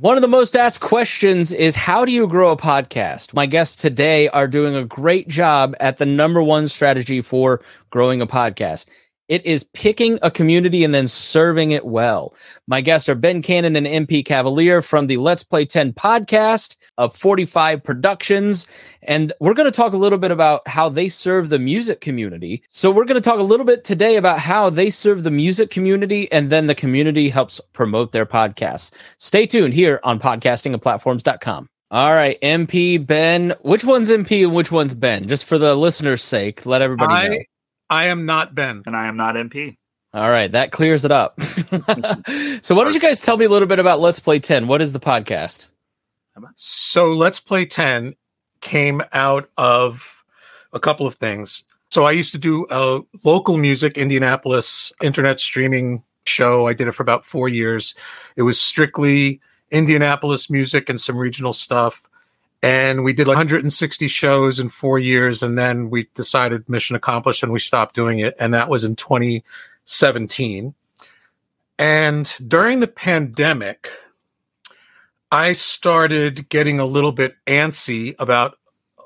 One of the most asked questions is how do you grow a podcast? My guests today are doing a great job at the number one strategy for growing a podcast. It is picking a community and then serving it well. My guests are Ben Cannon and MP Cavalier from the Let's Play 10 podcast of 45 Productions. And we're going to talk a little bit about how they serve the music community. So, we're going to talk a little bit today about how they serve the music community and then the community helps promote their podcasts. Stay tuned here on podcastingandplatforms.com. All right, MP, Ben. Which one's MP and which one's Ben? Just for the listener's sake, let everybody I, know. I am not Ben. And I am not MP. All right, that clears it up. so, why don't you guys tell me a little bit about Let's Play 10? What is the podcast? So Let's Play 10 came out of a couple of things. So I used to do a local music, Indianapolis internet streaming show. I did it for about four years. It was strictly Indianapolis music and some regional stuff. And we did like 160 shows in four years. And then we decided mission accomplished and we stopped doing it. And that was in 2017. And during the pandemic, I started getting a little bit antsy about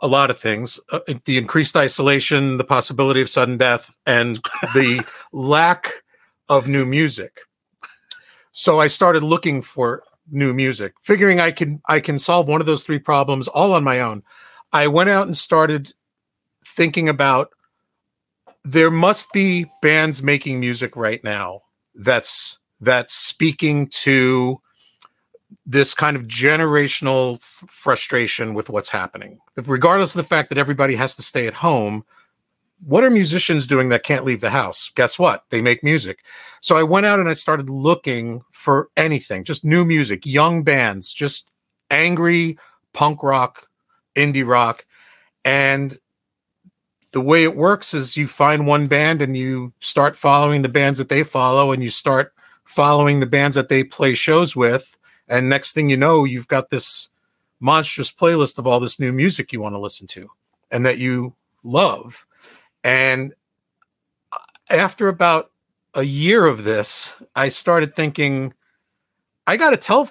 a lot of things uh, the increased isolation, the possibility of sudden death, and the lack of new music. So I started looking for new music, figuring I can I can solve one of those three problems all on my own. I went out and started thinking about there must be bands making music right now that's that's speaking to this kind of generational f- frustration with what's happening. Regardless of the fact that everybody has to stay at home, what are musicians doing that can't leave the house? Guess what? They make music. So I went out and I started looking for anything, just new music, young bands, just angry punk rock, indie rock. And the way it works is you find one band and you start following the bands that they follow and you start following the bands that they play shows with and next thing you know, you've got this monstrous playlist of all this new music you want to listen to and that you love. And after about a year of this, I started thinking, I got to tell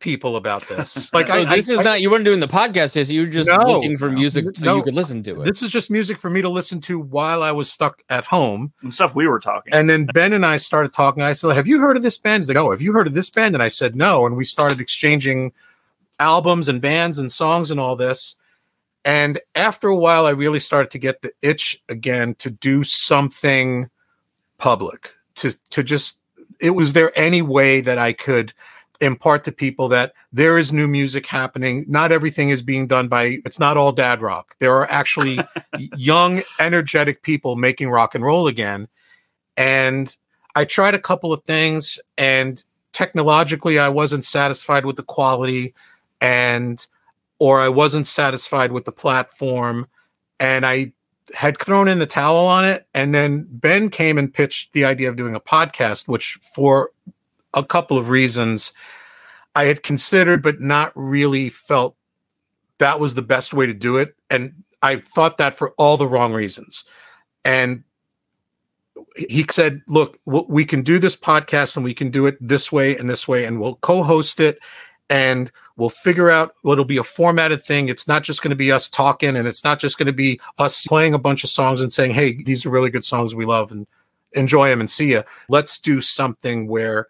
people about this. Like, so I, this I, is I, not you weren't doing the podcast. Is you were just No, looking for music so no. you could listen to it. This is just music for me to listen to while I was stuck at home. And stuff we were talking. And then Ben and I started talking. I said, Have you heard of this band? He's like, Oh, have you heard of this band? And I said, No. And we started exchanging albums and bands and songs and all this. And after a while, I really started to get the itch again to do something public, to, to just, it was there any way that I could impart to people that there is new music happening. Not everything is being done by, it's not all dad rock. There are actually young, energetic people making rock and roll again. And I tried a couple of things, and technologically, I wasn't satisfied with the quality, and or I wasn't satisfied with the platform, and I had thrown in the towel on it. And then Ben came and pitched the idea of doing a podcast, which for a couple of reasons I had considered, but not really felt that was the best way to do it. And I thought that for all the wrong reasons. And he said, Look, we can do this podcast and we can do it this way and this way, and we'll co host it and we'll figure out what'll be a formatted thing. It's not just going to be us talking and it's not just going to be us playing a bunch of songs and saying, Hey, these are really good songs we love and enjoy them and see you. Let's do something where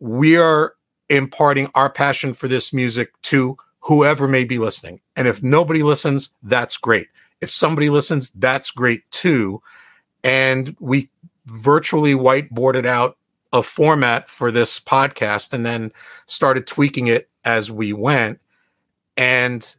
we are imparting our passion for this music to whoever may be listening. And if nobody listens, that's great. If somebody listens, that's great too. And we virtually whiteboarded out a format for this podcast and then started tweaking it as we went. And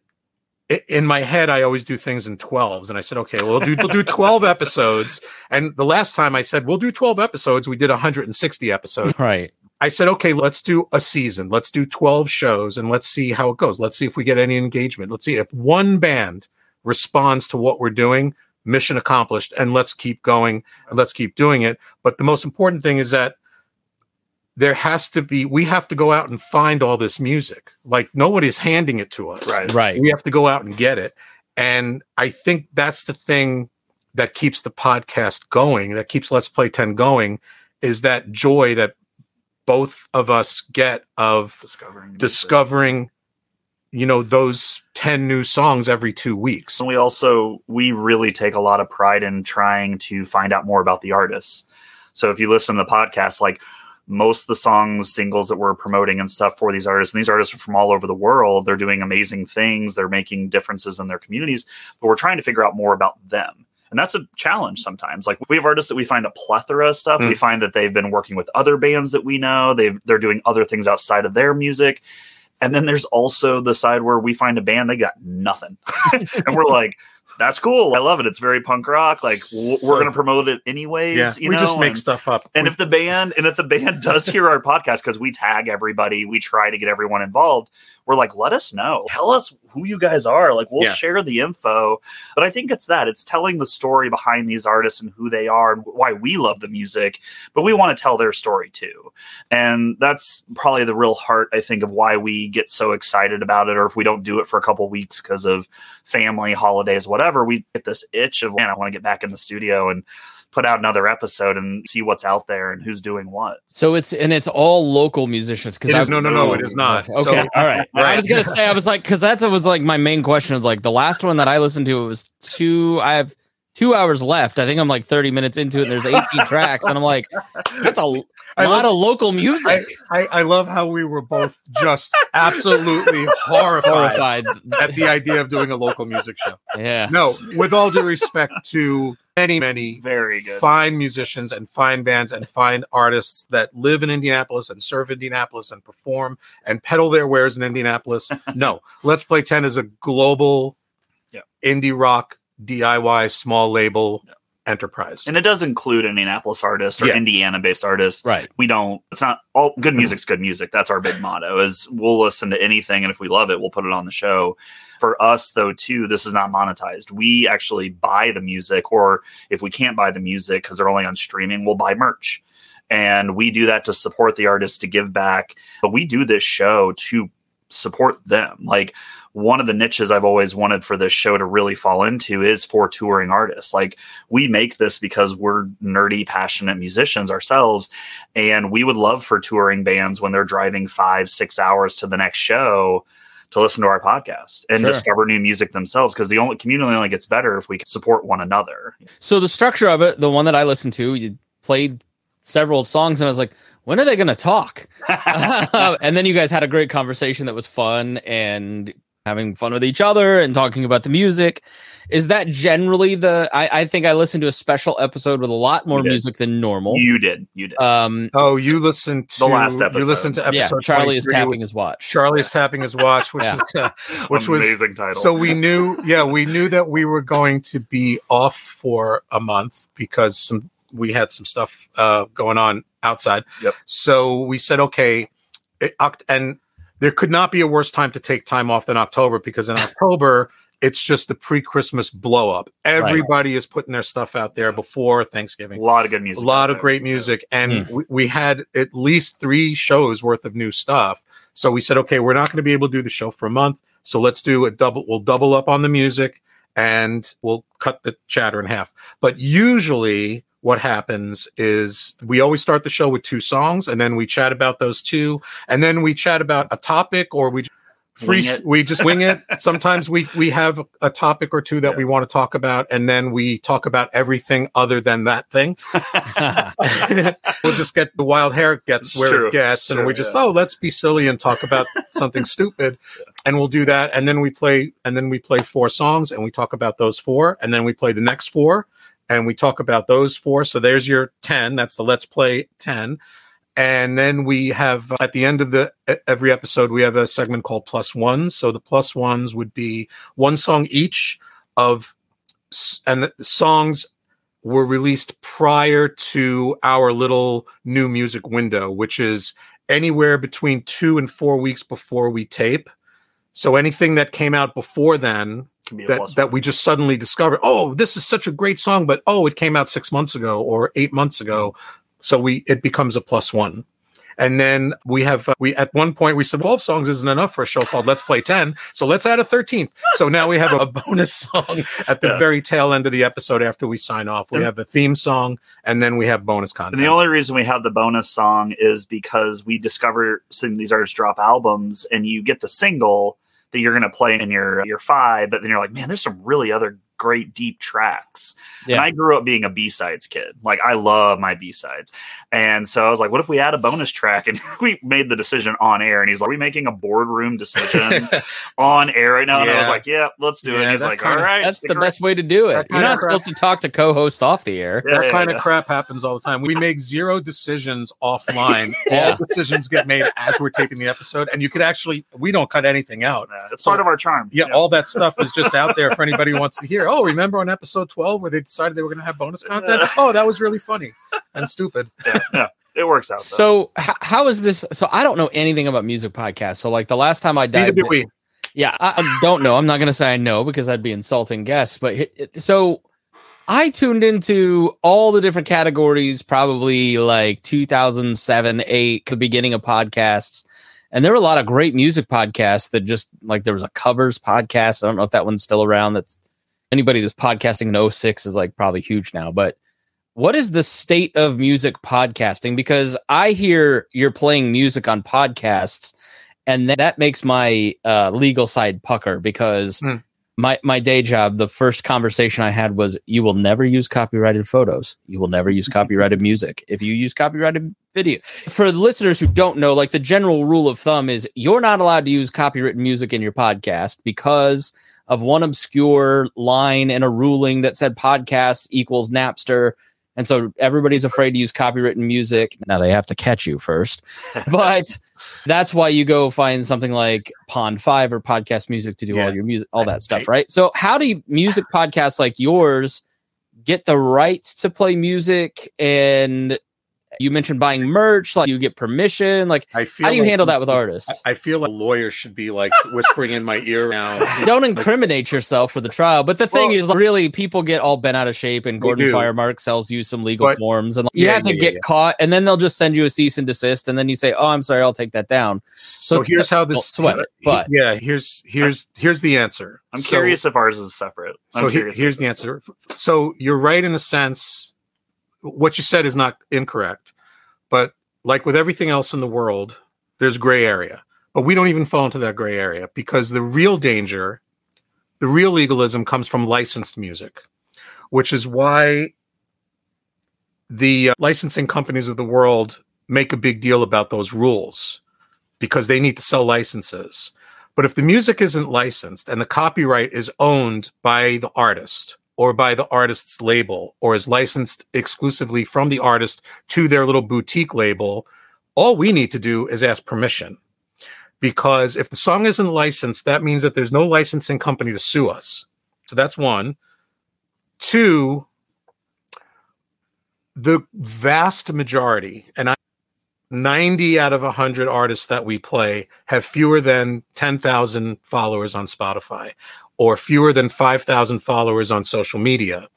in my head, I always do things in 12s. And I said, okay, we'll do, we'll do 12 episodes. And the last time I said, we'll do 12 episodes, we did 160 episodes. right. I said, okay, let's do a season. Let's do 12 shows and let's see how it goes. Let's see if we get any engagement. Let's see if one band responds to what we're doing, mission accomplished. And let's keep going and let's keep doing it. But the most important thing is that there has to be, we have to go out and find all this music. Like nobody's handing it to us. Right. Right. We have to go out and get it. And I think that's the thing that keeps the podcast going, that keeps Let's Play 10 going, is that joy that both of us get of discovering music. discovering you know those 10 new songs every two weeks And we also we really take a lot of pride in trying to find out more about the artists. So if you listen to the podcast, like most of the songs, singles that we're promoting and stuff for these artists, and these artists are from all over the world. They're doing amazing things. They're making differences in their communities, but we're trying to figure out more about them. And that's a challenge sometimes. Like we have artists that we find a plethora of stuff. Mm. We find that they've been working with other bands that we know. They've they're doing other things outside of their music. And then there's also the side where we find a band they got nothing, and we're like, "That's cool. I love it. It's very punk rock. Like w- So- we're going to promote it anyways." yeah you we know? just make and, stuff up and We- if the band and if the band does hear our podcast because we tag everybody, we try to get everyone involved. We're like, let us know. Tell us who you guys are. Like, we'll Yeah. share the info. But I think it's that. It's telling the story behind these artists and who they are and why we love the music. But we want to tell their story too. And that's probably the real heart, I think, of why we get so excited about it. Or if we don't do it for a couple weeks because of family, holidays, whatever, we get this itch of, man, I want to get back in the studio and put out another episode and see what's out there and who's doing what. So it's and it's all local musicians because It is- no no no it is not Okay, So- all right. I was gonna say I was like because that's it was like my main question is like the last one that I listened to it was two. I have two hours left. I think I'm like 30 minutes into it. and There's 18 tracks, and I'm like, that's a I lot love- of local music. I, I love how we were both just absolutely horrified Horrified. at the idea of doing a local music show. Yeah. No, with all due respect to many, many Very good. fine musicians and fine bands and fine artists that live in Indianapolis and serve Indianapolis and perform and peddle their wares in Indianapolis. No, Let's Play 10 is a global Yeah. indie rock DIY small label Yeah. enterprise. And it does include Indianapolis artists or Yeah. Indiana based artists. Right. We don't, it's not all good music's good music. That's our big motto is we'll listen to anything. And if we love it, we'll put it on the show. For us though, too, this is not monetized. We actually buy the music or if we can't buy the music because they're only on streaming, we'll buy merch. And we do that to support the artists to give back. But we do this show to support them. Like one of the niches I've always wanted for this show to really fall into is for touring artists. Like we make this because we're nerdy, passionate musicians ourselves. And we would love for touring bands when they're driving five, six hours to the next show to listen to our podcast and Sure. discover new music themselves. Because the only community only gets better if we can support one another. So the structure of it, the one that I listened to, you played several songs, and I was like, when are they going to talk? and then you guys had a great conversation that was fun and having fun with each other and talking about the music. Is that generally the? I, I think I listened to a special episode with a lot more music than normal. you did. You did. Um, oh, you listened to The last episode. You listened to episode yeah, Charlie is tapping his watch. Charlie is tapping his watch, which Yeah. is uh, which was Amazing title. So we knew, yeah, we knew that we were going to be off for a month because some we had some stuff uh, going on outside. Yep. So we said, okay, it, and there could not be a worse time to take time off than October because in October it's just the pre-Christmas blow up. Everybody is putting their stuff out there before Thanksgiving. a lot of good music. A lot of great music, and Hmm. we, we had at least three shows worth of new stuff. So we said, okay, we're not going to be able to do the show for a month, so let's do a double. We'll double up on the music, and we'll cut the chatter in half. But usually, what happens is we always start the show with two songs, and then we chat about those two, and then we chat about a topic, or we free we just wing it sometimes we we have a topic or two that Yeah. we want to talk about and then we talk about everything other than that thing we'll just get the wild hair gets It's where true. it gets and we just yeah. oh let's be silly and talk about something stupid and we'll do that and then we play and then we play four songs and we talk about those four and then we play the next four and we talk about those four. So there's your 10 that's the let's play 10 and then we have uh, at the end of the every episode we have a segment called plus ones. So the plus ones would be one song each of and the songs were released prior to our little new music window which is anywhere between two and four weeks before we tape. So anything that came out before then That that we just suddenly discovered oh this is such a great song but oh it came out six months ago or eight months ago so we it becomes a plus one And then we have uh, we at one point we said twelve songs isn't enough for a show called Let's Play Ten, so let's add a thirteenth. So now we have a, a bonus song at the Yeah. very tail end of the episode after we sign off. We have the theme song, and then we have bonus And content. the only reason we have the bonus song is because we discover some of these artists drop albums and you get the single that you're going to play in your your five, but then you're like, man, there's some really other great deep tracks. Yeah. And I grew up being a B-sides kid. Like I love my B-sides. And so I was like, what if we add a bonus track? And we made the decision on air. And he's like, are we making a boardroom decision on air right now? And I was like, yeah, let's do it. And he's like, kinda- all right. That's stick the best way to do it. That You're not supposed to talk to co-host off the air. Yeah, that yeah, kind yeah. of crap happens all the time. We make zero decisions offline. Yeah. All decisions get made as we're taping the episode, and you could actually we don't cut anything out. Yeah, it's part of our charm. Yeah, all that stuff is just out there for anybody who wants to hear. Oh, remember on episode 12 where they decided they were going to have bonus content? Oh, that was really funny and stupid. yeah, yeah. It works out. though. So h- how is this? So I don't know anything about music podcasts. So like the last time I Neither dived, do we. yeah, I, I don't know. I'm not going to say I know because I'd be insulting guests. But it- it- so I tuned into all the different categories, probably like 2007, eight, the beginning of podcasts. And there were a lot of great music podcasts that just like there was a covers podcast. I don't know if that one's still around. That's anybody that's podcasting in 06 is like probably huge now. But what is the state of music podcasting? Because I hear you're playing music on podcasts, and that, makes my uh, legal side pucker because Hmm. my my day job, the first conversation I had was, "You will never use copyrighted photos. You will never use copyrighted music. If you use copyrighted video." For the listeners who don't know, like the general rule of thumb is, you're not allowed to use copyrighted music in your podcast because of one obscure line in a ruling that said podcasts equals Napster. And so everybody's afraid to use copywritten music. Now they have to catch you first. But that's why you go find something like Pond 5 or podcast music to do Yeah. all your music, all that stuff, right? So how do you, music podcasts like yours get the rights to play music and you mentioned buying merch, like you get permission, like I feel how do you like- handle that with artists? I I feel like lawyers should be like whispering in my ear now. don't incriminate yourself for the trial. But the thing Well- is, really, people get all bent out of shape, and Gordon. Firemark sells you some legal But- forms, and you Yeah, have to yeah, get yeah. caught, and then they'll just send you a cease and desist, and then you say, "Oh, I'm sorry, I'll take that down." So it's- here's how don't this sweat it, but- yeah, here's here's here's the answer. I'm So- curious if ours is separate. I'm so here- curious here's the answer. So you're right in a sense. What you said is not incorrect, but like with everything else in the world, there's gray area. But we don't even fall into that gray area because the real danger, the real legalism comes from licensed music, which is why the uh, licensing companies of the world make a big deal about those rules because they need to sell licenses. But if the music isn't licensed and the copyright is owned by the artist or by the artist's label or is licensed exclusively from the artist to their little boutique label, all we need to do is ask permission. Because if the song isn't licensed, that means that there's no licensing company to sue us. So that's one. Two, the vast majority, and I 90 out of 100 artists that we play have fewer than 10,000 followers on Spotify or fewer than 5,000 followers on social media.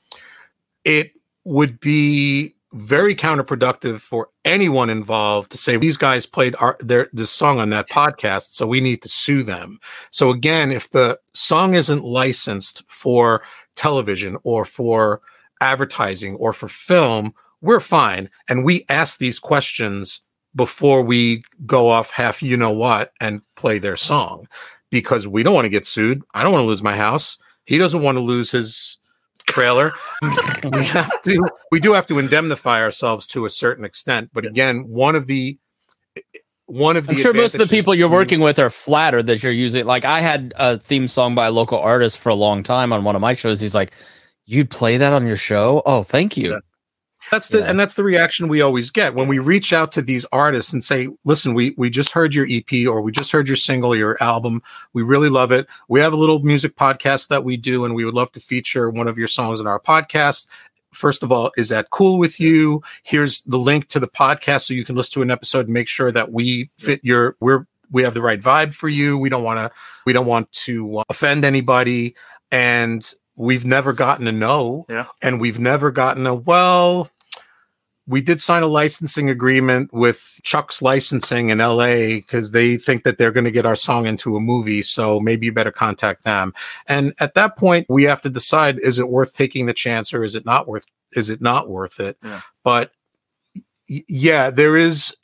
It would be very counterproductive for anyone involved to say these guys played our, their this song on that podcast, so we need to sue them. So again, if the song isn't licensed for television or for advertising or for film, we're fine. And we ask these questions before we go off half you know what and play their song because we don't want to get sued. I don't want to lose my house. He doesn't want to lose his trailer. we have to we do have to indemnify ourselves to a certain extent, but again, one of the one of the I'm sure most of the people you're mm-hmm. working with are flattered that you're using. Like I had a theme song by a local artist for a long time on one of my shows. He's like, "You'd play that on your show? Oh, thank you." Yeah. That's the Yeah. and that's the reaction we always get when we reach out to these artists and say, "Listen, we we just heard your EP or we just heard your single, or your album. We really love it. We have a little music podcast that we do, and we would love to feature one of your songs in our podcast." First of all, is that cool with you? Here's the link to the podcast so you can listen to an episode and make sure that we fit your we're we have the right vibe for you. We don't want to we don't want to uh, offend anybody, and we've never gotten a no, Yeah. and we've never gotten a well we did sign a licensing agreement with Chuck's licensing in LA because they think that they're going to get our song into a movie. So maybe you better contact them. And at that point, we have to decide: is it worth taking the chance, or is it not worth? Is it not worth it? Yeah. But yeah, there is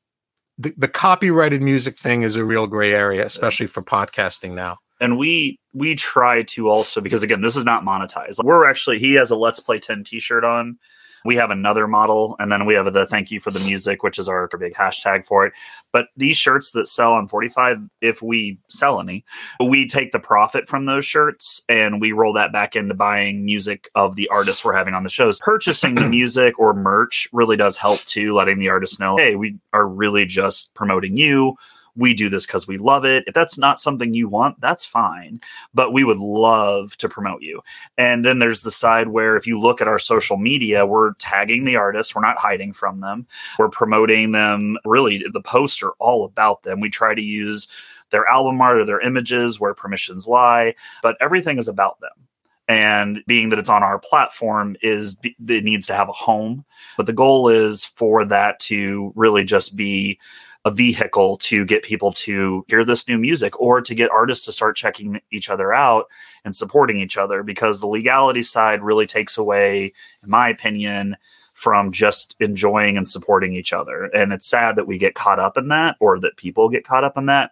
the, the copyrighted music thing is a real gray area, especially for podcasting now. and we we try to also because again this is not monetized we're actually he has a let's play 10 t-shirt on we have another model and then we have the thank you for the music which is our, big hashtag for it. But these shirts that sell on 45 if we sell any we take the profit from those shirts and we roll that back into buying music of the artists we're having on the shows. Purchasing the music or merch really does help too letting the artist know hey we are really just promoting you we do this because we love it. If that's not something you want, that's fine. But we would love to promote you. And then there's the side where if you look at our social media, we're tagging the artists, we're not hiding from them, we're promoting them. Really, the posts are all about them. We try to use their album art or their images where permissions lie, but everything is about them and being that it's on our platform is it needs to have a home but the goal is for that to really just be a vehicle to get people to hear this new music or to get artists to start checking each other out and supporting each other because the legality side really takes away in my opinion from just enjoying and supporting each other. And it's sad that we get caught up in that or that people get caught up in that.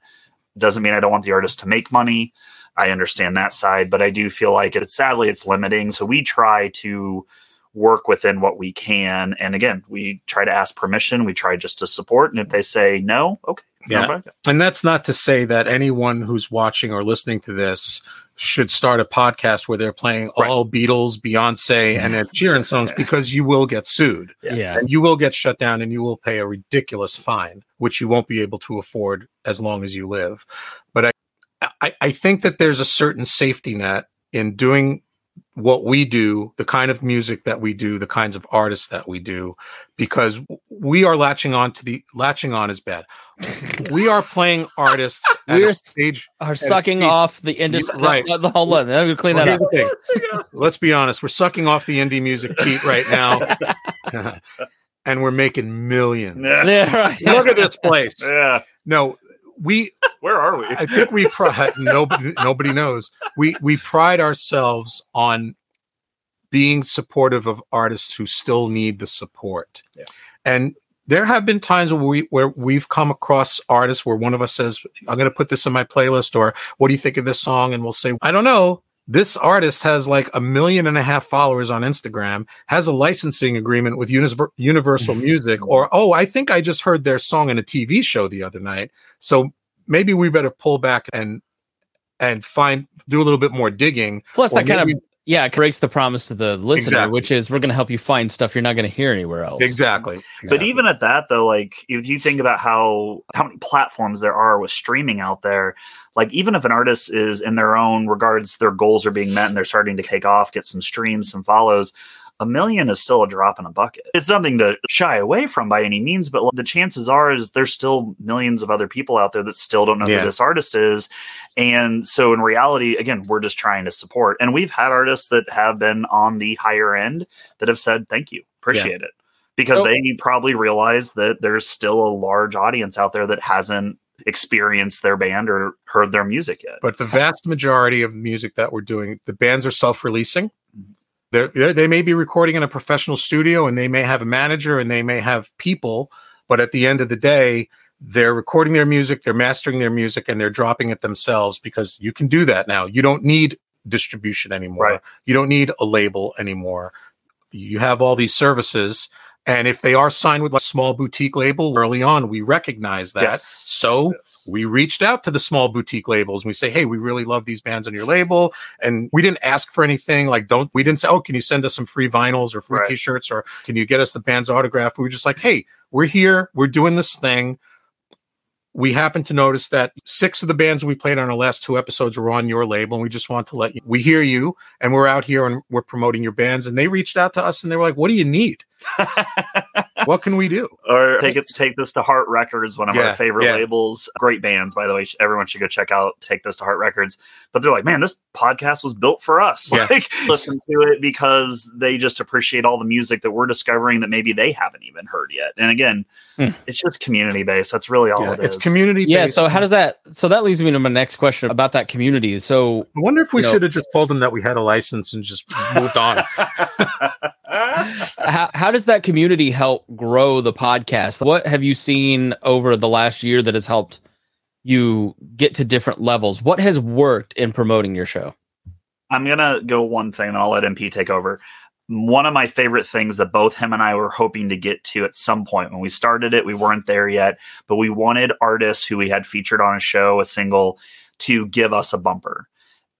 Doesn't mean i don't want the artist to make money. I understand that side, but I do feel like it sadly it's limiting. So we try to work within what we can. And again, we try to ask permission. We try just to support. And if they say no, okay. Yeah. no, And that's not to say that anyone who's watching or listening to this should start a podcast where they're playing Right. all Beatles, Beyonce, and Ed Sheeran songs because you will get sued Yeah. Yeah. and you will get shut down and you will pay a ridiculous fine, which you won't be able to afford as long as you live. But I, I, I think that there's a certain safety net in doing what we do, the kind of music that we do, the kinds of artists that we do, because we are latching on to the latching on is bad. We are playing artists We're stage. Are sucking Steve, off the industry. right. The, whole one. I'm gonna clean Well, that up. thing. Let's be honest. We're sucking off the indie music teat right now, and we're making millions. Yeah, right. Look at this place. Yeah. No, we. Where are we? I think we pride. Nobody, nobody knows. We we pride ourselves on being supportive of artists who still need the support. Yeah. And there have been times where we where we've come across artists where one of us says, "I'm going to put this in my playlist," or "What do you think of this song?" And we'll say, "I don't know." This artist has like a million and a half followers on Instagram, has a licensing agreement with Univer- Universal mm-hmm. Music, or oh, I think I just heard their song in a TV show the other night. So maybe we better pull back and and find do a little bit more digging. Plus, that kind of yeah it breaks the promise to the listener, Exactly. which is we're gonna help you find stuff you're not gonna hear anywhere else. exactly. But even at that though, like if you think about how how many platforms there are with streaming out there, like even if an artist is in their own regards, their goals are being met and they're starting to take off, get some streams, some follows. A million is still a drop in a bucket. It's nothing to shy away from by any means, but the chances are is there's still millions of other people out there that still don't know Yeah. who this artist is. And so in reality, again, we're just trying to support. And we've had artists that have been on the higher end that have said, thank you, appreciate it. Because So- they probably realize that there's still a large audience out there that hasn't experienced their band or heard their music yet. but the vast majority of music that we're doing, the bands are self-releasing. They're, they're, they may be recording in a professional studio, and they may have a manager, and they may have people. But at the end of the day, they're recording their music, they're mastering their music, and they're dropping it themselves because you can do that now. You don't need distribution anymore. Right. You don't need a label anymore. You have all these services. And if they are signed with a small boutique label early on, we recognize that. Yes. So Yes. we reached out to the small boutique labels and we say, Hey, we really love these bands on your label. And we didn't ask for anything. Like, don't, we didn't say, Oh, can you send us some free vinyls or free Right. t shirts or can you get us the band's autograph? We were just like, Hey, we're here. We're doing this thing. We happened to notice that six of the bands we played on our last two episodes were on your label. And we just want to let you, we hear you and we're out here and we're promoting your bands. And they reached out to us and they were like, What do you need? what can we do? or take it take this to Heart Records, one of Yeah, our favorite yeah. labels. Great bands, by the way. Everyone should go check out Take This to Heart Records. But they're like, man, this podcast was built for us. Yeah. Like, listen to it because they just appreciate all the music that we're discovering that maybe they haven't even heard yet. And again, Hmm. it's just community based. That's really all Yeah, it is. it's community. Based. Yeah. So how does that? So that leads me to my next question about that community. So I wonder if we you know- should have just told them that we had a license and just moved on. how, how does that community help grow the podcast? What have you seen over the last year that has helped you get to different levels? What has worked in promoting your show? I'm gonna go one thing, and I'll let MP take over. One of my favorite things that both him and I were hoping to get to at some point when we started it, we weren't there yet, but we wanted artists who we had featured on a show, a single, to give us a bumper.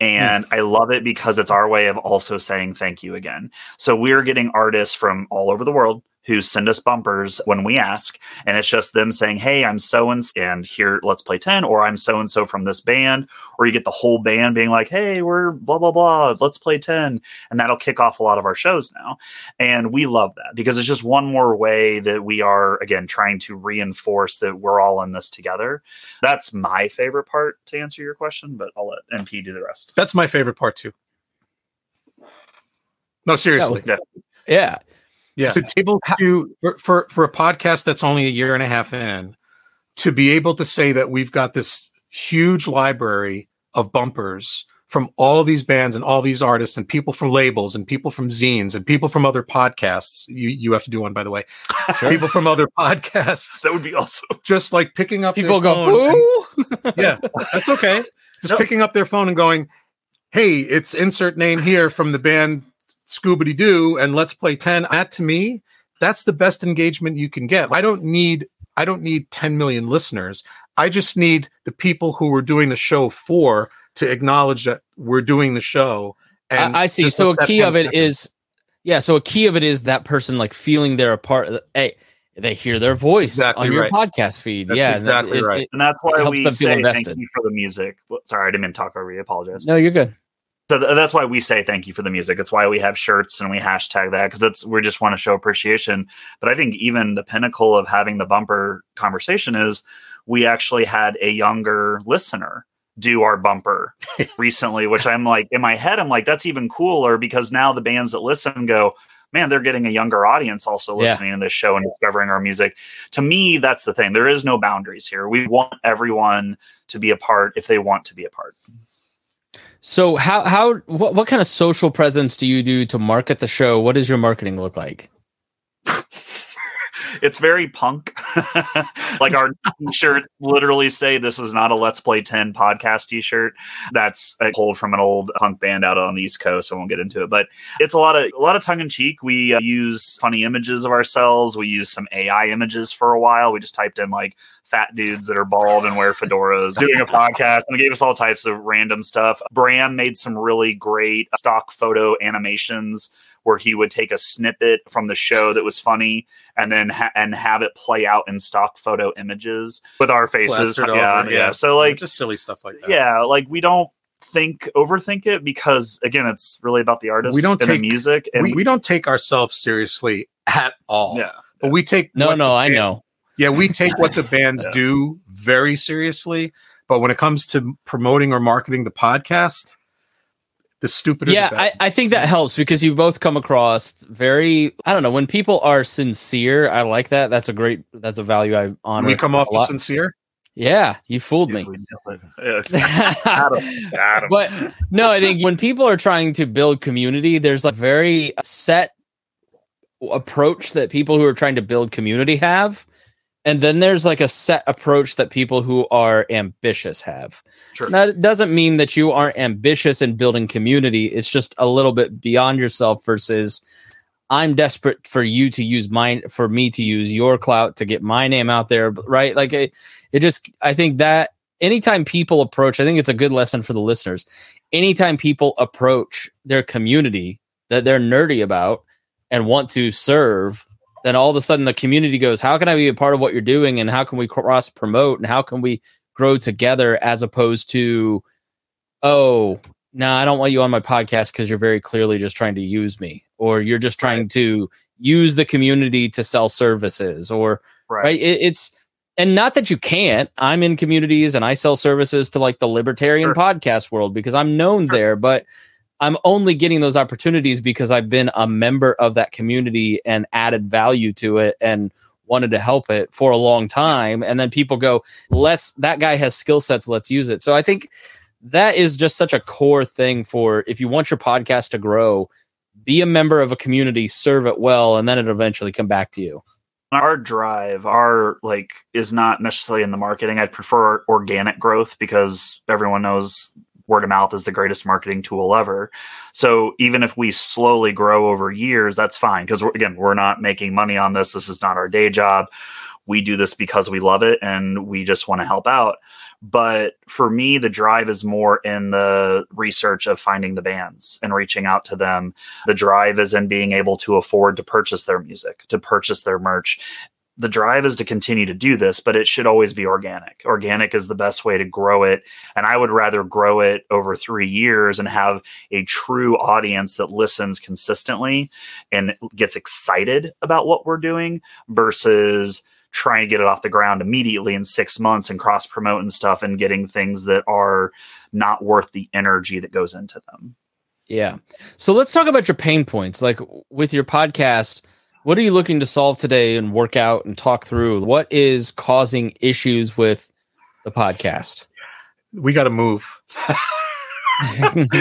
And hmm. I love it because it's our way of also saying thank you again. So we're getting artists from all over the world who send us bumpers when we ask, and it's just them saying, "Hey, I'm so and so and here, let's play ten, or I'm so and so from this band." Or you get the whole band being like, "Hey, we're blah blah blah, let's play 10." And that'll kick off a lot of our shows now. And we love that because it's just one more way that we are again trying to reinforce that we're all in this together. That's my favorite part to answer your question, but I'll let MP do the rest. That's my favorite part too. No, seriously. was- Yeah. Yeah. Yeah. To be able to for, for for a podcast that's only a year and a half in, to be able to say that we've got this huge library of bumpers from all of these bands and all these artists and people from labels and people from zines and people from other podcasts. You you have to do one by the way. Sure. People from other podcasts, That would be awesome. just like picking up People their go, and- yeah, that's okay. Just No. picking up their phone and going, "Hey, it's insert name here from the band Scoobity Doo, and let's play ten. That to me, that's the best engagement you can get. I don't need, I don't need ten million listeners. I just need the people who we're doing the show for to acknowledge that we're doing the show. And I, I see. So a key of it seconds- is, yeah. So a key of it is that person like feeling they're a part. Of the, hey, they hear their voice Exactly on your right. podcast feed. That's yeah, and that- exactly it- right. it- And that's why It helps we them feel say thank invested. you for the music. Sorry, I didn't mean to talk over you. I apologize. no, you're good. So th- that's why we say thank you for the music. It's why we have shirts and we hashtag that because that's we just want to show appreciation. But I think even the pinnacle of having the bumper conversation is we actually had a younger listener do our bumper recently, which I'm like in my head, I'm like that's even cooler because now the bands that listen go, man, they're getting a younger audience also Yeah. listening to this show and discovering our music. To me, that's the thing. There is no boundaries here. We want everyone to be a part if they want to be a part. So how how what what kind of social presence do you do to market the show? What does your marketing look like? it's very punk. like our t-shirts literally say this is not a Let's Play 10 podcast t-shirt. That's a pulled from an old punk band out on the East Coast. I won't get into it, but it's a lot of a lot of tongue in cheek. We uh, use funny images of ourselves. We use some AI images for a while. We just typed in like fat dudes that are bald and wear fedoras doing a podcast and it gave us all types of random stuff. Bram made some really great stock photo animations where he would take a snippet from the show that was funny and then ha- and have it play out in stock photo images with our faces. Yeah, over, yeah, yeah. So like, just silly stuff like that. yeah, like we don't think overthink it because again, it's really about the artist. We don't and take- the music, and we, we don't take ourselves seriously at all. yeah. But we take No, what no, I band- know. Yeah, we take what the bands Yeah. do very seriously, but when it comes to promoting or marketing the podcast, the stupider. Yeah, the I. I think that helps because you both come across very I don't know, when people are sincere, I like that. That's a great that's a value I honor. we come off as sincere. Yeah, you fooled me. Adam, Adam. but no, I think when people are trying to build community, there's a very set approach that people who are trying to build community have. And then there's like a set approach that people who are ambitious have. Sure. Now, it doesn't mean that you aren't ambitious in building community. It's just a little bit beyond yourself versus I'm desperate for you to use mine, for me to use your clout to get my name out there. Right. Like it, it just, I think that anytime people approach, I think it's a good lesson for the listeners. Anytime people approach their community that they're nerdy about and want to serve, then all of a sudden the community goes, How can I be a part of what you're doing? And how can we cross promote? And how can we grow together as opposed to, Oh, no, I don't want you on my podcast because you're very clearly just trying to use me, or you're just trying to use the community to sell services or right, right? It, it's and not that you can't i'm in communities and i sell services to like the libertarian sure. podcast world because i'm known sure. there but i'm only getting those opportunities because i've been a member of that community and added value to it and wanted to help it for a long time. And then people go let's that guy has skill sets let's use it. So i think that is just such a core thing for if you want your podcast to grow be a member of a community serve it well and then it'll eventually come back to you. Our drive our like is not necessarily in the marketing. I'd prefer organic growth because everyone knows word of mouth is the greatest marketing tool ever so even if we slowly grow over years that's fine because again we're not making money on this this is not our day job we do this because we love it and we just want to help out but for me, the drive is more in the research of finding the bands and reaching out to them. The drive is in being able to afford to purchase their music, to purchase their merch. The drive is to continue to do this, but it should always be organic. Organic is the best way to grow it. And I would rather grow it over three years and have a true audience that listens consistently and gets excited about what we're doing versus trying to get it off the ground immediately in six months and cross promote and stuff and getting things that are not worth the energy that goes into them. Yeah. So let's talk about your pain points. Like with your podcast, what are you looking to solve today and work out and talk through? What is causing issues with the podcast? We got to move.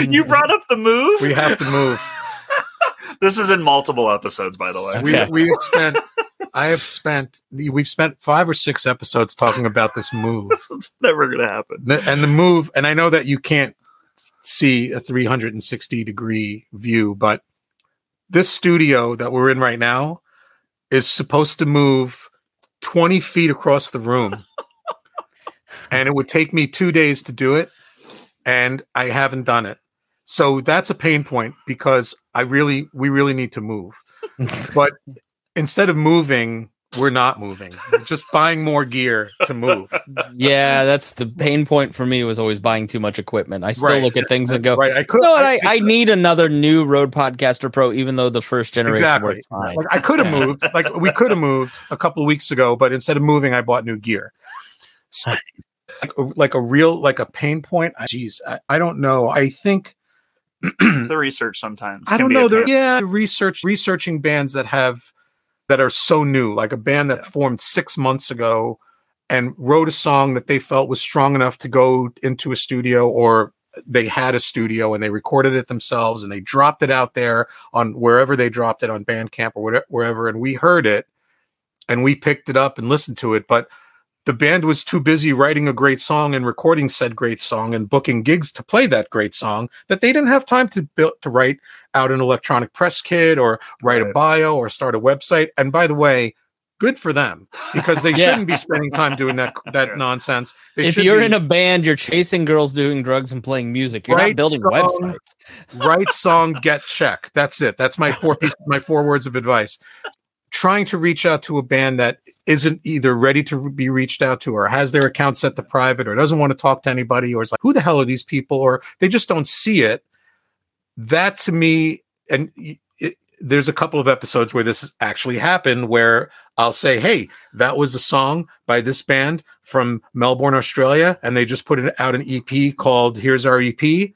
you brought up the move? We have to move. this is in multiple episodes, by the way. We, we spent I have spent we've spent five or six episodes talking about this move. it's never going to happen. And the move, and I know that you can't see a 360 degree view, but this studio that we're in right now is supposed to move 20 feet across the room. and it would take me two days to do it. And I haven't done it. So that's a pain point because I really, we really need to move. but instead of moving, we're not moving. We're just buying more gear to move. Yeah, that's the pain point for me was always buying too much equipment. I still right. look at things and go, right. I could, no, I, I, I, need another new Rode Podcaster Pro, even though the first generation exactly. Like I could have yeah. moved, like we could have moved a couple of weeks ago, but instead of moving, I bought new gear. So, like, like a real, like a pain point. Geez, I, I don't know. I think the research sometimes. I don't know. There, Yeah, research researching bands that have that are so new, like a band that yeah. formed six months ago and wrote a song that they felt was strong enough to go into a studio or they had a studio and they recorded it themselves and they dropped it out there on wherever they dropped it on Bandcamp or whatever, wherever. And we heard it and we picked it up and listened to it. But the band was too busy writing a great song and recording said great song and booking gigs to play that great song that they didn't have time to build to write out an electronic press kit or write right. a bio or start a website. And by the way, good for them because they yeah. shouldn't be spending time doing that that nonsense. They if you're be, in a band, you're chasing girls doing drugs and playing music. You're not building song, websites. right song, get check. That's it. That's my four piece, my four words of advice trying to reach out to a band that isn't either ready to be reached out to or has their account set to private or doesn't want to talk to anybody or is like, who the hell are these people? Or they just don't see it. That to me, and it, there's a couple of episodes where this actually happened where I'll say, Hey, that was a song by this band from Melbourne, Australia. And they just put out an EP called Here's Our EP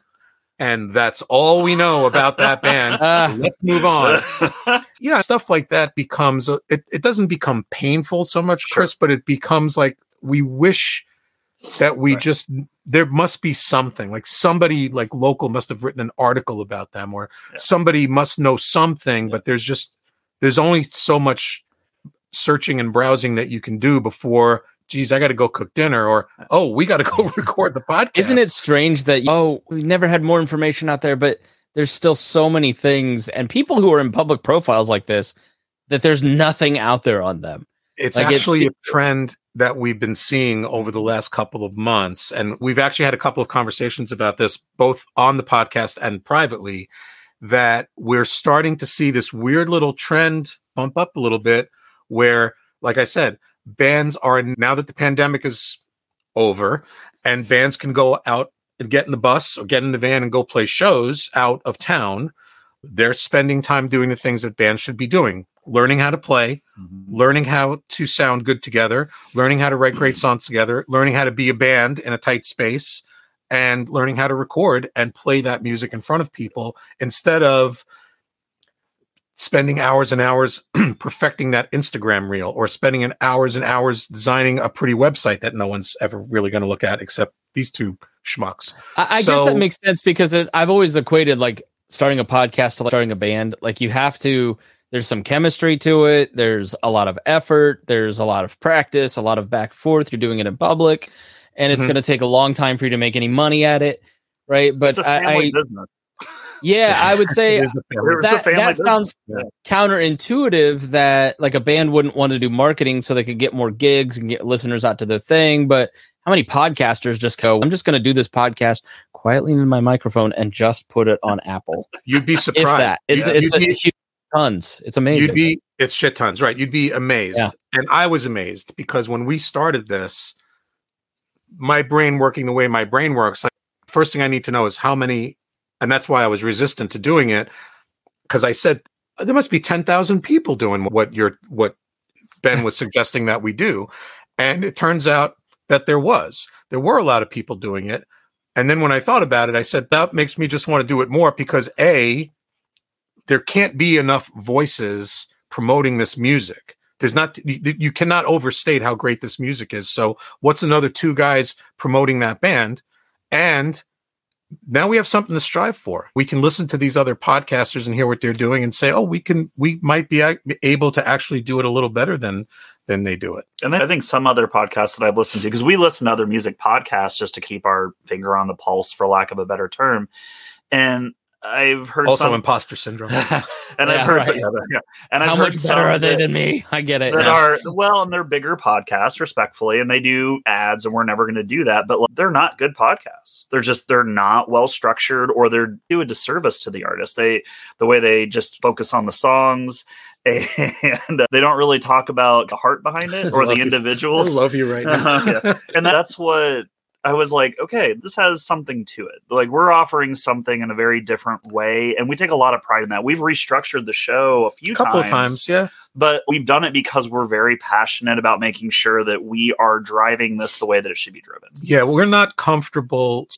and that's all we know about that band. Uh, Let's move on. yeah, stuff like that becomes it. It doesn't become painful so much, Chris, sure. but it becomes like we wish that we right. just there must be something like somebody like local must have written an article about them or yeah. somebody must know something, yeah. but there's just there's only so much searching and browsing that you can do before geez, I got to go cook dinner, or uh, oh, we got to go record the podcast. Isn't it strange that oh, we never had more information out there, but there's still so many things and people who are in public profiles like this that there's nothing out there on them. It's like actually it's, a trend that we've been seeing over the last couple of months, and we've actually had a couple of conversations about this both on the podcast and privately. That we're starting to see this weird little trend bump up a little bit, where, like I said, bands are now that the pandemic is over and bands can go out and get in the bus or get in the van and go play shows out of town they're spending time doing the things that bands should be doing learning how to play, Mm-hmm. learning how to sound good together, learning how to write great songs together, learning how to be a band in a tight space, and learning how to record and play that music in front of people instead of spending hours and hours perfecting that Instagram reel or spending an hours and hours designing a pretty website that no one's ever really going to look at except these two schmucks. I, I guess that makes sense because I've always equated like starting a podcast to like starting a band. Like you have to, there's some chemistry to it. There's a lot of effort. There's a lot of practice, a lot of back and forth. You're doing it in public, and it's Mhm. going to take a long time for you to make any money at it, right? But I, I business. Yeah, I would say It is a family- It's a that that sounds Yeah. counterintuitive that like a band wouldn't want to do marketing so they could get more gigs and get listeners out to their thing but how many podcasters just go i'm just going to do this podcast quietly in my microphone and just put it on apple You'd be if surprised. that it's You'd- it's a be- huge tons it's amazing You'd be it's shit tons, right? You'd be amazed. Yeah. And I was amazed because when we started this, my brain working the way my brain works, like first thing I need to know is how many and that's why I was resistant to doing it because I said there must be 10,000 people doing what you're what Ben was suggesting that we do. And it turns out that there was. There were a lot of people doing it. And then when I thought about it, I said that makes me just want to do it more because A, there can't be enough voices promoting this music. There's not you cannot overstate how great this music is. So what's another two guys promoting that band? And now we have something to strive for. We can listen to these other podcasters and hear what they're doing and say, "Oh, we can we might be able to actually do it a little better than than they do it." And I think some other podcasts that I've listened to, because we listen to other music podcasts just to keep our finger on the pulse, for lack of a better term. And I've heard Also some, imposter syndrome. and Yeah, I've heard, right. some, yeah, and I've how heard much better are they that- than me i get it that now. are well, and they're bigger podcasts, respectfully, and they do ads, and we're never going to do that. But like, they're not good podcasts. They're just they're not well structured, or they're do a disservice to the artist. They the way they just focus on the songs. And they don't really talk about the heart behind it or Love the you. I individuals. love you right now. Yeah. and that's what I was like, okay, this has something to it. Like we're offering something in a very different way, and we take a lot of pride in that. We've restructured the show a few couple times, of times, yeah. but we've done it because we're very passionate about making sure that we are driving this the way that it should be driven. Yeah, we're not comfortable.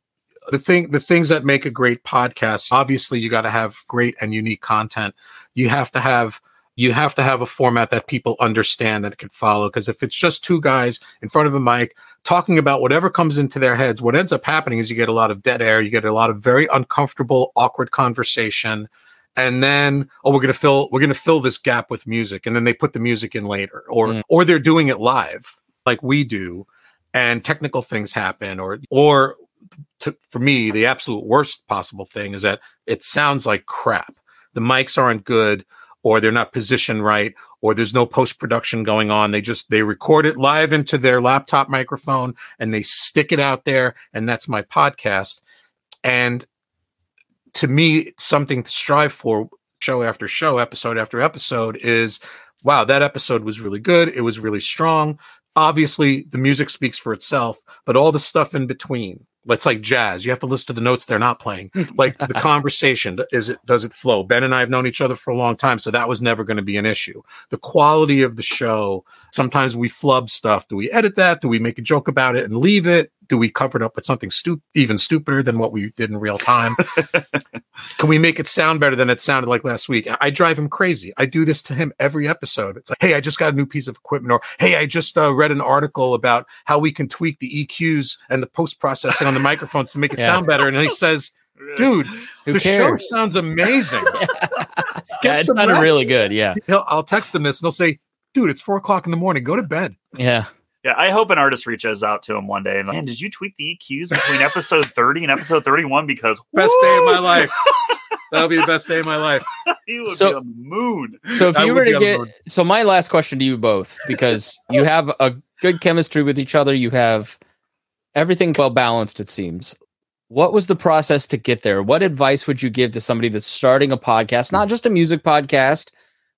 The thing, the things that make a great podcast, obviously, you got to have great and unique content. You have to have, you have to have a format that people understand that it can follow. Because if it's just two guys in front of a mic talking about whatever comes into their heads, what ends up happening is you get a lot of dead air. You get a lot of very uncomfortable, awkward conversation. And then, oh, we're gonna fill, we're gonna fill this gap with music, and then they put the music in later, or Mm. or they're doing it live like we do, and technical things happen, or or to, for me, the absolute worst possible thing is that it sounds like crap. The mics aren't good, or they're not positioned right, or there's no post production going on. They just they record it live into their laptop microphone and they stick it out there, and that's my podcast. And to me, something to strive for, show after show, episode after episode, is wow, that episode was really good. It was really strong. Obviously, the music speaks for itself, but all the stuff in between, it's like jazz. You have to listen to the notes they're not playing. Like the conversation, is it does it flow? Ben and I have known each other for a long time, so that was never going to be an issue. The quality of the show, sometimes we flub stuff. Do we edit that? Do we make a joke about it and leave it? Do we cover it up with something stu- even stupider than what we did in real time? Can we make it sound better than it sounded like last week? I drive him crazy. I do this to him every episode. It's like, hey, I just got a new piece of equipment, or hey, I just uh, read an article about how we can tweak the EQs and the post processing on the microphones to make it Yeah. sound better. And he says, dude, Who the show sounds amazing. yeah, it sounded really good. Yeah, He'll, I'll text him this and he'll say, dude, it's four o'clock in the morning. Go to bed. yeah. Yeah, I hope an artist reaches out to him one day and like, man, did you tweak the EQs between episode 30 and episode 31? Because Best day of my life. That'll be the best day of my life. he would So- be on the moon. So if I you were to get, so my last question to you both, because you have a good chemistry with each other, you have everything well balanced. It seems. What was the process to get there? What advice would you give to somebody that's starting a podcast, not just a music podcast,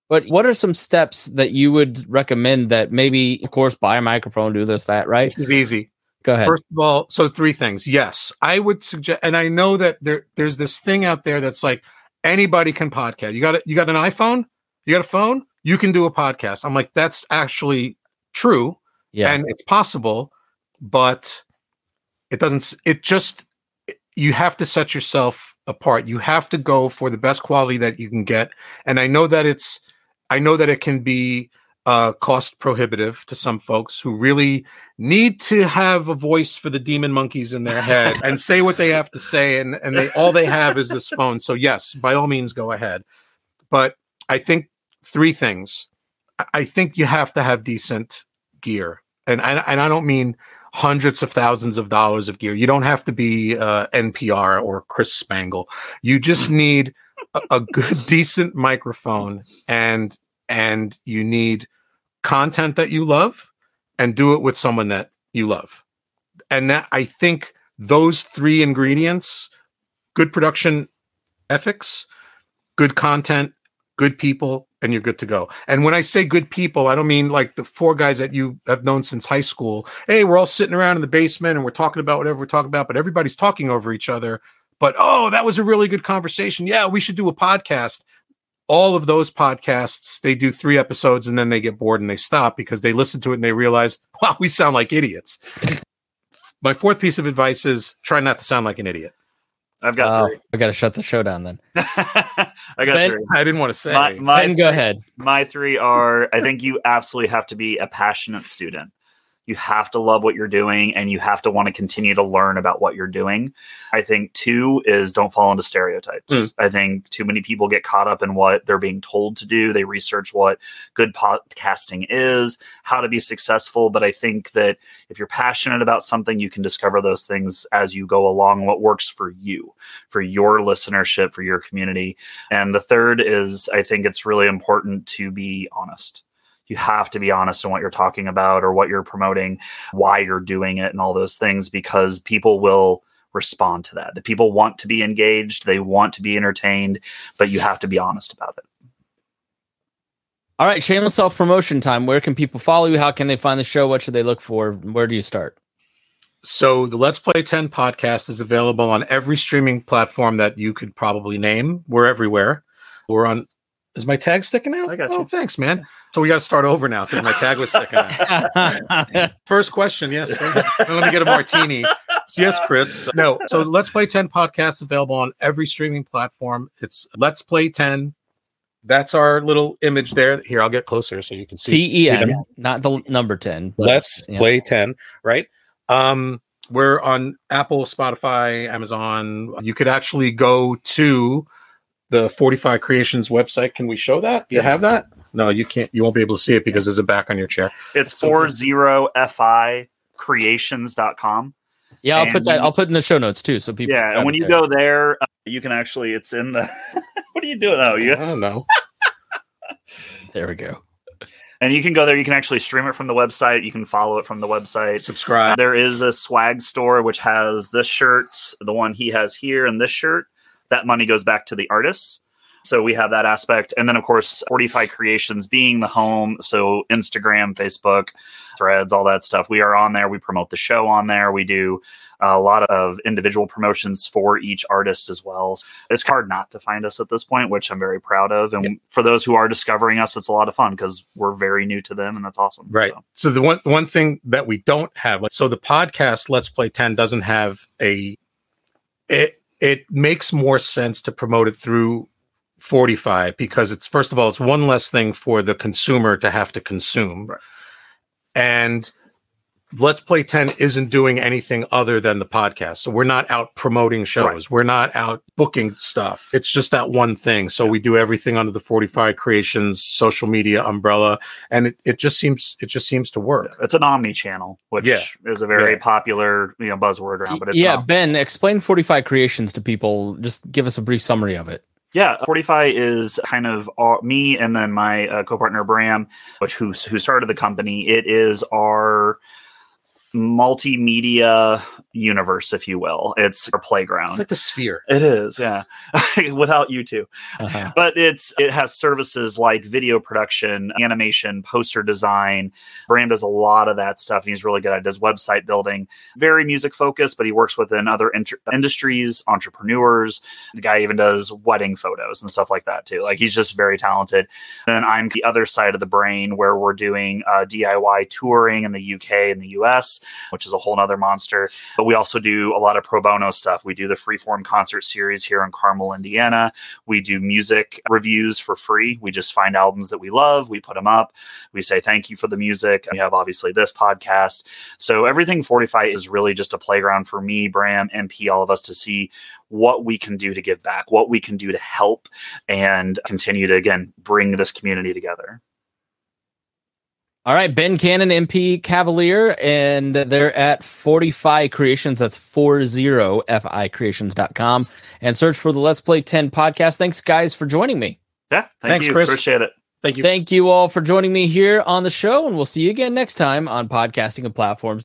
but what are some steps that you would recommend that maybe, of course, buy a microphone, do this, that, right? This is easy. Go ahead. First of all, so three things. Yes, I would suggest, and I know that there there's this thing out there that's like anybody can podcast. You got it. You got an iPhone. You got a phone. you can do a podcast. I'm like, that's actually true Yeah. and it's possible, but it doesn't, it just, you have to set yourself apart. You have to go for the best quality that you can get. And I know that it's, I know that it can be uh, cost prohibitive to some folks who really need to have a voice for the demon monkeys in their head and say what they have to say. And, and they, all they have is this phone. So yes, by all means, go ahead. But I think three things. I- think you have to have decent gear, and I, and I don't mean hundreds of thousands of dollars of gear. You don't have to be uh, NPR or Chris Spangle. You just need a, good, decent microphone, and and you need content that you love, and do it with someone that you love. And that I think those three ingredients: good production ethics, good content, good people, and you're good to go. And when I say good people, I don't mean like the four guys that you have known since high school. Hey, we're all sitting around in the basement and we're talking about whatever we're talking about, but everybody's talking over each other. But oh, that was a really good conversation. Yeah, we should do a podcast. All of those podcasts, they do three episodes and then they get bored and they stop because they listen to it and they realize, wow, we sound like idiots. My fourth piece of advice is try not to sound like an idiot. I've got Oh, three. I got to shut the show down then. I got Ben- three. I didn't want to say. My, my, Ben, go ahead. my three are I think you absolutely have to be a passionate student. You have to love what you're doing and you have to want to continue to learn about what you're doing. I think two is don't fall into stereotypes. Mm. I think too many people get caught up in what they're being told to do. They research what good podcasting is, how to be successful. But I think that if you're passionate about something, you can discover those things as you go along, what works for you, for your listenership, for your community. And the third is I think it's really important to be honest. You have to be honest in what you're talking about or what you're promoting, why you're doing it, and all those things because people will respond to that. The people want to be engaged, they want to be entertained, but you have to be honest about it. All right, shameless self promotion time. Where can people follow you? How can they find the show? What should they look for? Where do you start? So the Let's Play 10 podcast is available on every streaming platform that you could probably name. We're everywhere. We're on. Is my tag sticking out? I got oh, you. thanks, man. So we got to start over now because my tag was sticking out. First question, yes. Let me get a martini. So yes, Chris. No. So Let's Play 10 podcast available on every streaming platform. It's Let's Play 10. That's our little image there. Here, I'll get closer so you can see. T E N, Yeah. not the number 10. but- Let's yeah. play 10, right? Um, we're on Apple, Spotify, Amazon. You could actually go to the 45 Creations website. Can we show that? You have that? No, you can't. You won't be able to see it because there's a back on your chair. It's So- 40fi creations.com. Yeah, I'll put that. I'll put in the show notes too. So people. Yeah, and when you there. go there, uh, you can actually it's in the What are you doing? Oh, I you don't know. there we go. and you can go there. You can actually stream it from the website. You can follow it from the website. Subscribe. There is a swag store which has this shirt, the one he has here, and this shirt. That money goes back to the artists. So we have that aspect. And then, of course, 45 Creations being the home. So Instagram, Facebook, threads, all that stuff. We are on there. We promote the show on there. We do a lot of individual promotions for each artist as well. It's hard not to find us at this point, which I'm very proud of. And for those who are discovering us, it's a lot of fun because we're very new to them and that's awesome. Right. So, So the one one thing that we don't have, like, so the podcast Let's Play 10 doesn't have a it it makes more sense to promote it through 45 because it's first of all, it's one less thing for the consumer to have to consume. Right. And Let's Play 10 isn't doing anything other than the podcast. So we're not out promoting shows. We're not out booking stuff. It's just that one thing. So we do everything under the 45 Creations social media umbrella and it, it just seems it just seems to work. It's an omni channel, which Yeah. is a very Yeah. popular you know buzzword around. But it's yeah, not. Ben, explain 45 creations to people. Just give us a brief summary of it. yeah. Fortify is kind of our, me and then my uh, co-partner Bram, which who who started the company. It is our multimedia universe, if you will. It's a playground. It's like the sphere. It is, yeah. Without you two. Uh-huh. But it's it has services like video production, animation, poster design. Bram does a lot of that stuff and he's really good at it. Does website building. Very music focused, but he works within other inter- industries, entrepreneurs. The guy even does wedding photos and stuff like that too. Like he's just very talented. Then I'm the other side of the brain where we're doing uh, DIY touring in the UK and the US, which is a whole nother monster. But we also do a lot of pro bono stuff. We do the freeform concert series here in Carmel, Indiana. We do music reviews for free. We just find albums that we love, we put them up, we say thank you for the music. We have obviously this podcast. So everything Fortify is really just a playground for me, Bram, MP, all of us to see what we can do to give back, what we can do to help and continue to again bring this community together. All right, Ben Cannon, MP Cavalier, and they're at 45 Creations. That's 40ficreations.com. And search for the Let's Play 10 podcast. Thanks, guys, for joining me. Yeah, thank Thanks, you. Chris. Appreciate it. Thank you. Thank you all for joining me here on the show, and we'll see you again next time on Podcasting and Platforms.